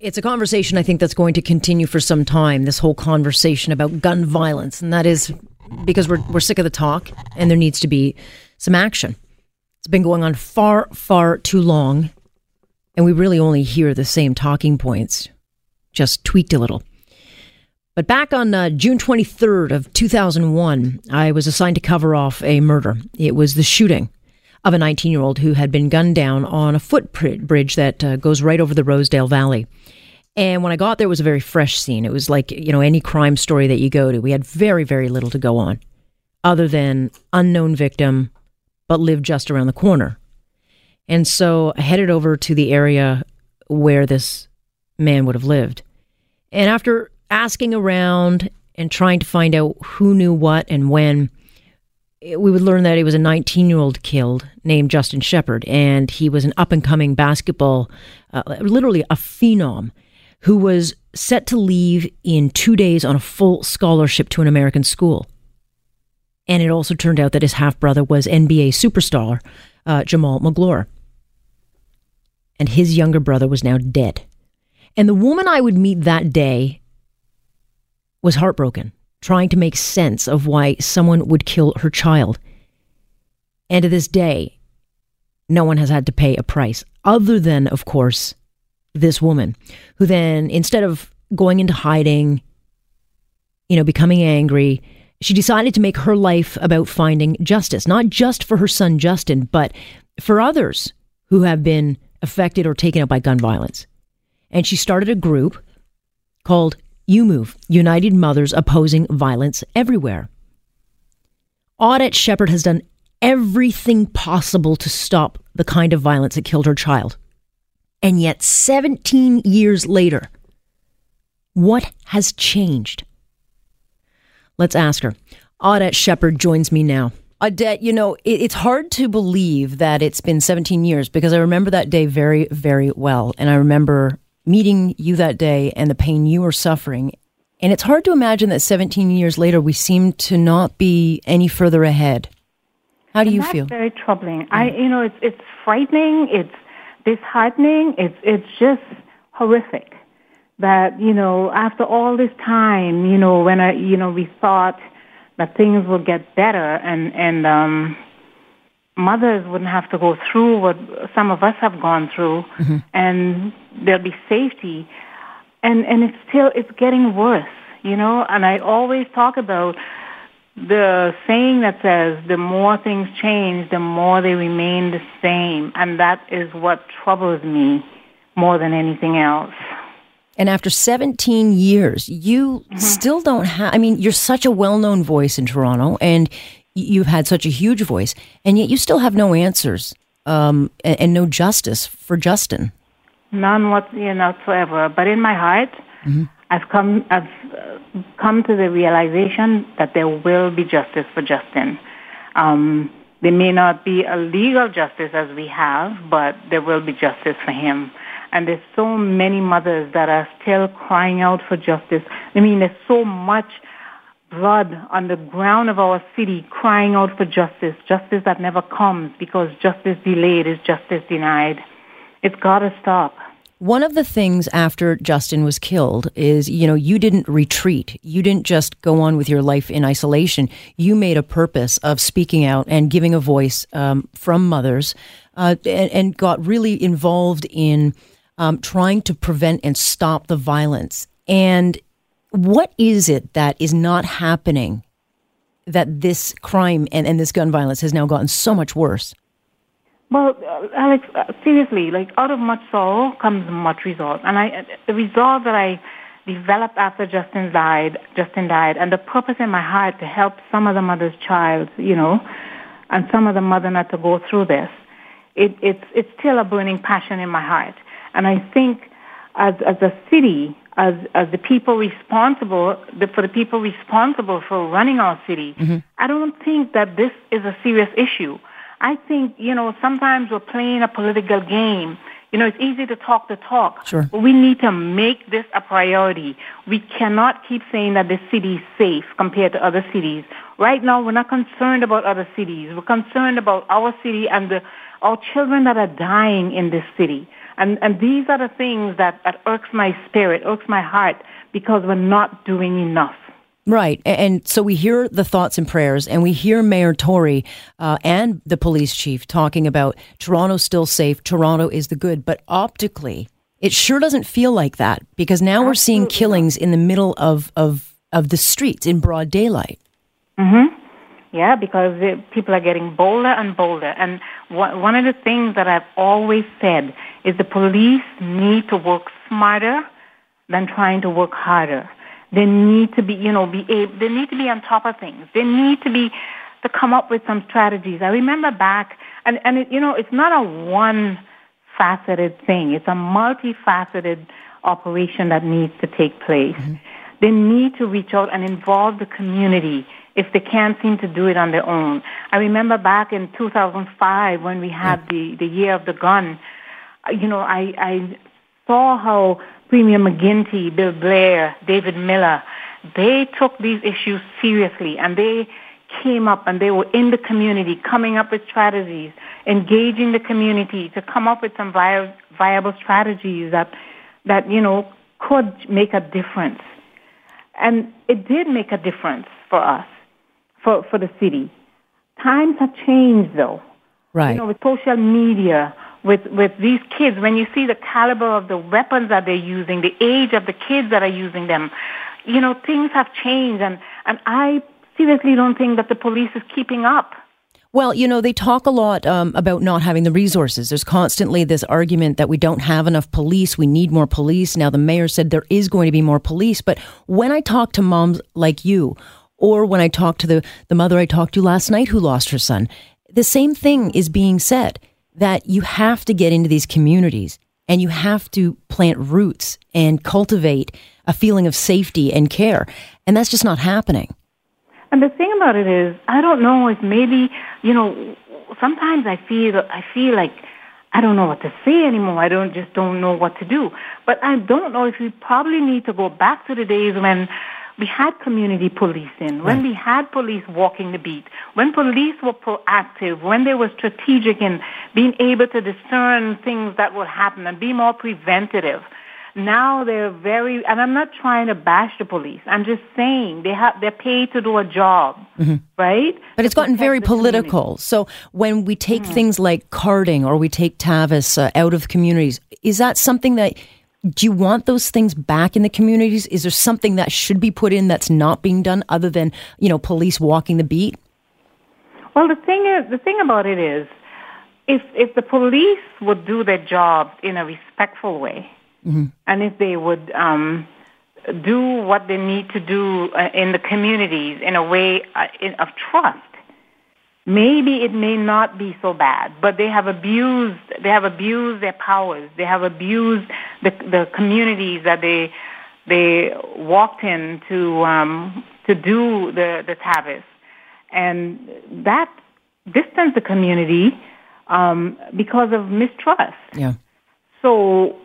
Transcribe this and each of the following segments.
it's a conversation I think that's going to continue for some time. This whole conversation about gun violence, and that is because we're we're sick of the talk, and there needs to be some action. It's been going on far, far too long, and we really only hear the same talking points, just tweaked a little. But back on uh, June 23rd of 2001, I was assigned to cover off a murder. It was the shooting of a 19 year old who had been gunned down on a footbridge that uh, goes right over the Rosedale Valley. And when I got there, it was a very fresh scene. It was like, you know, any crime story that you go to. We had very, very little to go on other than unknown victim, but lived just around the corner. And so I headed over to the area where this man would have lived. And after asking around and trying to find out who knew what and when, we would learn that it was a 19 year old killed named Justin Shephard, and he was an up and coming basketball, uh, literally a phenom, who was set to leave in two days on a full scholarship to an American school. And it also turned out that his half brother was NBA superstar uh, Jamaal Magloire. And his younger brother was now dead. And the woman I would meet that day was heartbroken trying to make sense of why someone would kill her child. And to this day, no one has had to pay a price, other than, of course, this woman, who then, instead of going into hiding, you know, becoming angry, she decided to make her life about finding justice, not just for her son Justin, but for others who have been affected or taken out by gun violence. And she started a group called UMOVE, United Mothers Opposing Violence Everywhere. Audette Shephard has done everything possible to stop the kind of violence that killed her child. And yet, 17 years later, what has changed? Let's ask her. Audette Shephard joins me now. Audette, you know, it's hard to believe that it's been 17 years because I remember that day very, very well. And I remember meeting you that day and the pain you were suffering. And it's hard to imagine that 17 years later, we seem to not be any further ahead. How do and you feel? Very troubling. I, you know, it's it's frightening. It's disheartening. It's it's just horrific that you know after all this time, you know, when I, you know, we thought that things would get better and and um, mothers wouldn't have to go through what some of us have gone through, mm-hmm. and there'll be safety. And and it's still it's getting worse, you know. And I always talk about the saying that says the more things change, the more they remain the same, and that is what troubles me more than anything else. And after 17 years, you mm-hmm. still don't have, I mean, you're such a well known voice in Toronto and you've had such a huge voice, and yet you still have no answers um, and, and, no justice for Justin. None whatsoever. But in my heart, mm-hmm. I've come, I've uh, come to the realization that there will be justice for Justin. Um, there may not be a legal justice as we have, but there will be justice for him. And there's so many mothers that are still crying out for justice. I mean, there's so much blood on the ground of our city crying out for justice, justice that never comes because justice delayed is justice denied. It's got to stop. One of the things after Justin was killed is, you know, you didn't retreat. You didn't just go on with your life in isolation. You made a purpose of speaking out and giving a voice um, from mothers uh, and, and, got really involved in um, trying to prevent and stop the violence. And what is it that is not happening that this crime and, and this gun violence has now gotten so much worse? Well, uh, Alex, uh, seriously, like out of much sorrow comes much resolve, and I the resolve that I developed after Justin died, Justin died, and the purpose in my heart to help some of the mother's child, you know, and some of the mother not to go through this. It, it's it's still a burning passion in my heart, and I think as as a city, as, as the people responsible, the, for the people responsible for running our city, mm-hmm. I don't think that this is a serious issue. I think, you know, sometimes we're playing a political game. You know, it's easy to talk the talk, sure. but we need to make this a priority. We cannot keep saying that the city is safe compared to other cities. Right now, we're not concerned about other cities. We're concerned about our city and the, our children that are dying in this city. And, and these are the things that, that irks my spirit, irks my heart, because we're not doing enough. Right. And so we hear the thoughts and prayers, and we hear Mayor Tory uh, and the police chief talking about Toronto's still safe, Toronto is the good. But optically, it sure doesn't feel like that because now Absolutely. we're seeing killings in the middle of, of, of the streets in broad daylight. Mm-hmm. Yeah, because people are getting bolder and bolder. And one of the things that I've always said is the police need to work smarter than trying to work harder. They need to be, you know, be able, they need to be on top of things. They need to be to come up with some strategies. I remember back, and and it, you know, it's not a one faceted thing. It's a multifaceted operation that needs to take place. Mm-hmm. They need to reach out and involve the community if they can't seem to do it on their own. I remember back in 2005 when we had the, the year of the gun, you know, I, I saw how Premier McGuinty, Bill Blair, David Miller, they took these issues seriously and they came up and they were in the community coming up with strategies, engaging the community to come up with some vi- viable strategies that, that, you know, could make a difference. And it did make a difference for us for, for the city. Times have changed though. Right. You know, with social media, with, with these kids, when you see the caliber of the weapons that they're using, the age of the kids that are using them, you know, things have changed and, and I seriously don't think that the police is keeping up. Well, you know, they talk a lot um, about not having the resources. There's constantly this argument that we don't have enough police. We need more police. Now, the mayor said there is going to be more police. But when I talk to moms like you or when I talk to the, the mother I talked to last night who lost her son, the same thing is being said that you have to get into these communities and you have to plant roots and cultivate a feeling of safety and care. And that's just not happening. And the thing about it is, I don't know if maybe, you know, sometimes I feel, I feel like I don't know what to say anymore. I don't just don't know what to do. But I don't know if we probably need to go back to the days when we had community policing, when we had police walking the beat, when police were proactive, when they were strategic in being able to discern things that would happen and be more preventative. Now they're very, and I'm not trying to bash the police. I'm just saying they have, they're paid to do a job, mm-hmm. right? But it's gotten very political. Community. So when we take mm-hmm. things like carding or we take Tavis uh, out of communities, is that something that do you want those things back in the communities? Is there something that should be put in that's not being done other than, you know, police walking the beat? Well, the thing is, the thing about it is, if if the police would do their job in a respectful way, mm-hmm. and if they would um, do what they need to do uh, in the communities in a way uh, in, of trust, maybe it may not be so bad, but they have abused, they have abused their powers. They have abused the, the communities that they, they walked in to, um, to do the, the Tavis. And that distanced the community um, because of mistrust. Yeah. So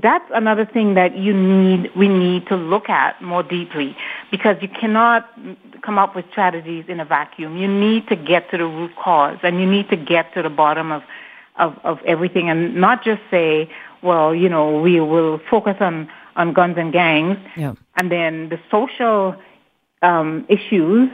that's another thing that you need, we need to look at more deeply because you cannot come up with strategies in a vacuum. You need to get to the root cause and you need to get to the bottom of, of, of everything and not just say, well, you know, we will focus on, on guns and gangs yeah. and then the social um, issues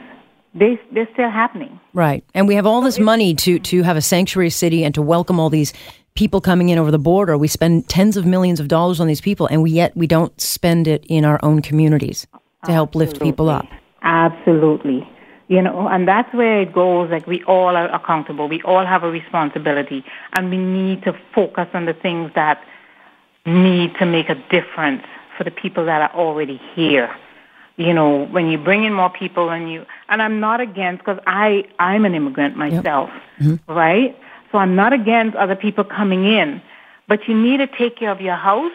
they they're still happening. Right. And we have all this money to to have a sanctuary city and to welcome all these people coming in over the border. We spend tens of millions of dollars on these people, and we yet we don't spend it in our own communities to help Absolutely. lift people up. Absolutely. You know, and that's where it goes. Like we all are accountable. We all have a responsibility, and we need to focus on the things that need to make a difference for the people that are already here. You know, when you bring in more people, and you and I'm not against because I I'm an immigrant myself, yep. mm-hmm. right? So I'm not against other people coming in, but you need to take care of your house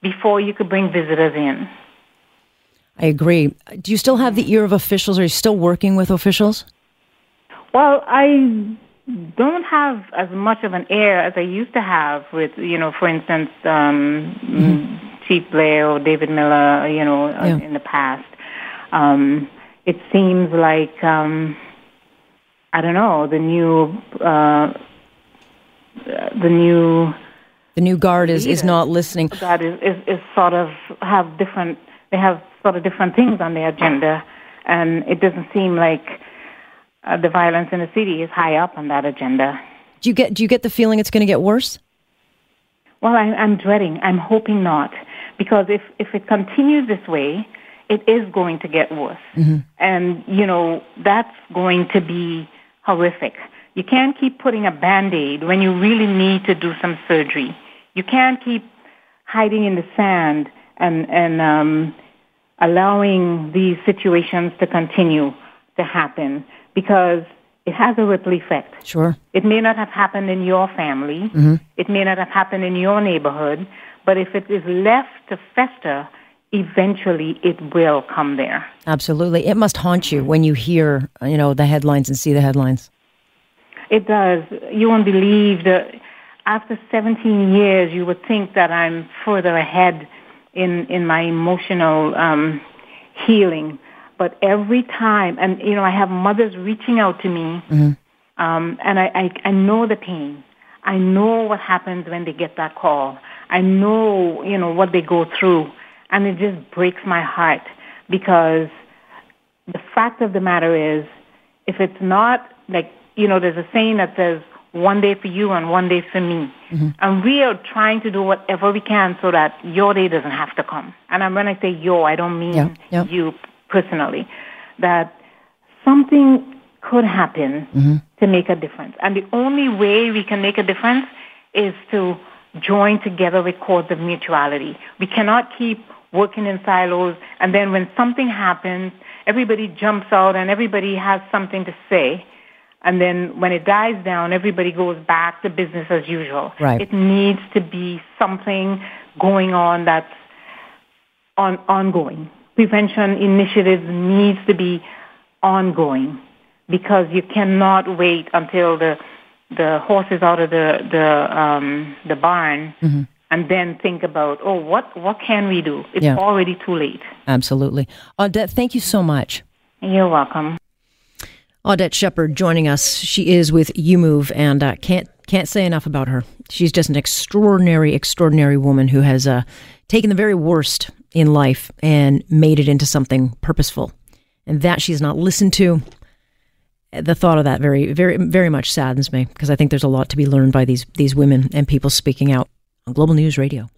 before you could bring visitors in. I agree. Do you still have the ear of officials? Are you still working with officials? Well, I don't have as much of an ear as I used to have with, you know, for instance, um, mm-hmm. Chief Blair or David Miller, you know, yeah. in the past. Um, it seems like, um, I don't know, the new uh, the new The new guard is, is not listening. That is, is, is sort of have different, they have sort of different things on their agenda, and it doesn't seem like uh, the violence in the city is high up on that agenda. Do you get do you get the feeling it's going to get worse? Well, I, I'm dreading. I'm hoping not, because if if it continues this way, it is going to get worse, mm-hmm. and you know that's going to be horrific. You can't keep putting a band-aid when you really need to do some surgery. You can't keep hiding in the sand and and um, allowing these situations to continue to happen because it has a ripple effect. Sure. It may not have happened in your family. Mm-hmm. It may not have happened in your neighborhood. But if it is left to fester, eventually it will come there. Absolutely. It must haunt you when you hear, you know, the headlines and see the headlines. It does. You won't believe that after 17 years, you would think that I'm further ahead in, in my emotional um, healing but every time, and you know, I have mothers reaching out to me, mm-hmm. um, and I, I, I know the pain. I know what happens when they get that call. I know, you know, what they go through, and it just breaks my heart because the fact of the matter is, if it's not like, you know, there's a saying that says, one day for you and one day for me. Mm-hmm. And we are trying to do whatever we can so that your day doesn't have to come. And when I say your, I don't mean yeah, yeah. you personally, that something could happen mm-hmm. to make a difference. And the only way we can make a difference is to join together with cords of mutuality. We cannot keep working in silos and then when something happens, everybody jumps out and everybody has something to say. And then when it dies down, everybody goes back to business as usual. Right. It needs to be something going on that's on, ongoing prevention initiatives needs to be ongoing because you cannot wait until the the horses out of the the um, the barn mm-hmm. and then think about oh what what can we do? It's yeah. already too late. Absolutely, Audette. Thank you so much. You're welcome. Audette Shephard joining us. She is with UMOVE and uh, can't can't say enough about her. She's just an extraordinary, extraordinary woman who has uh, taken the very worst in life and made it into something purposeful. And that she's not listened to. The thought of that very, very, very much saddens me because I think there's a lot to be learned by these these women and people speaking out on Global News Radio.